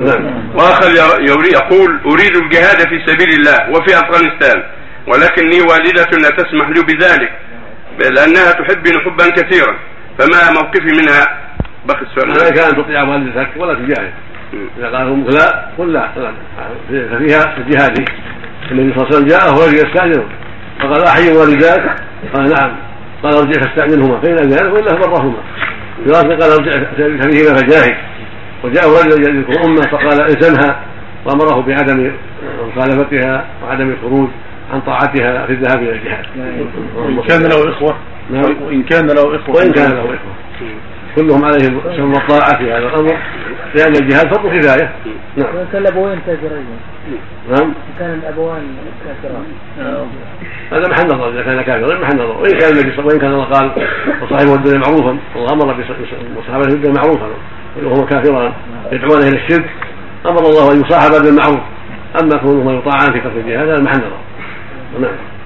نعم. وآخر يقول أريد الجهاد في سبيل الله وفي أفغانستان ولكني والدة لا تسمح لي بذلك لأنها تحبني حبا كثيرا فما موقفي منها؟ بقي السؤال عليك ان تطيع والدتك ولا تجاهد. إذا قال أمك لا قل لا. ففيها في جهاده النبي صلى الله عليه وسلم جاءه ورجل يستأذنه. فقال احي والداك؟ قال نعم. قال ارجع فاستأذنهما. فإن اذن والا فبرهما قال ارجع فيهما فجاهد. وجاءه رجل يذكر أمه فقال الزمها وأمره بعدم مخالفتها وعدم الخروج عن طاعتها في الذهاب إلى الجهاد. وإن كان له إخوة. نعم. وإن كان له إخوة. وإن كان له إخوة. كلهم عليهم شر الطاعة في هذا الأمر. لأن الجهاد فرض كفايه نعم. وإن كان الأبوين كافرين نعم. كان الأبوان كافران. هذا محل نظر. إذا كان كافرا محل نظر. وإن كان النبي صلى وان كان الله قال وصاحبه الدنيا معروفا الله أمر بصحابته الدنيا معروفا. وهما كافران يدعون إلى الشرك أمر الله أن يصاحب بالمعروف. أما كونهما يطاعان في قتل هذا محل نعم.